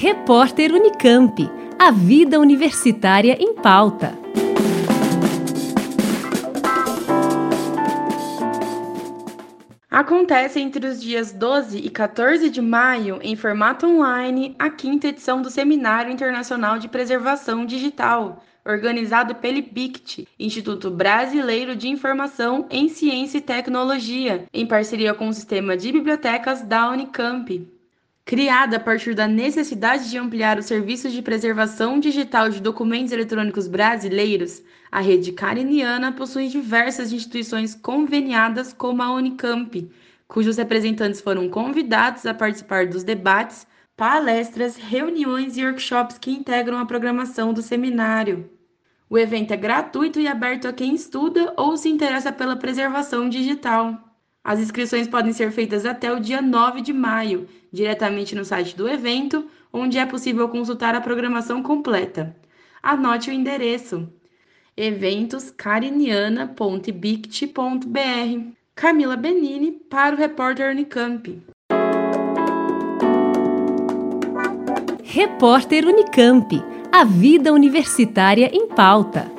Repórter Unicamp. A vida universitária em pauta. Acontece entre os dias 12 e 14 de maio, em formato online, a quinta edição do Seminário Internacional de Preservação Digital, organizado pelo IBICT, Instituto Brasileiro de Informação em Ciência e Tecnologia, em parceria com o Sistema de Bibliotecas da Unicamp. Criada a partir da necessidade de ampliar os serviços de preservação digital de documentos eletrônicos brasileiros, a rede cariniana possui diversas instituições conveniadas como a Unicamp, cujos representantes foram convidados a participar dos debates, palestras, reuniões e workshops que integram a programação do seminário. O evento é gratuito e aberto a quem estuda ou se interessa pela preservação digital. As inscrições podem ser feitas até o dia 9 de maio, diretamente no site do evento, onde é possível consultar a programação completa. Anote o endereço: eventoscariniana.bict.br. Camila Benini para o repórter Unicamp. Repórter Unicamp. A vida universitária em pauta.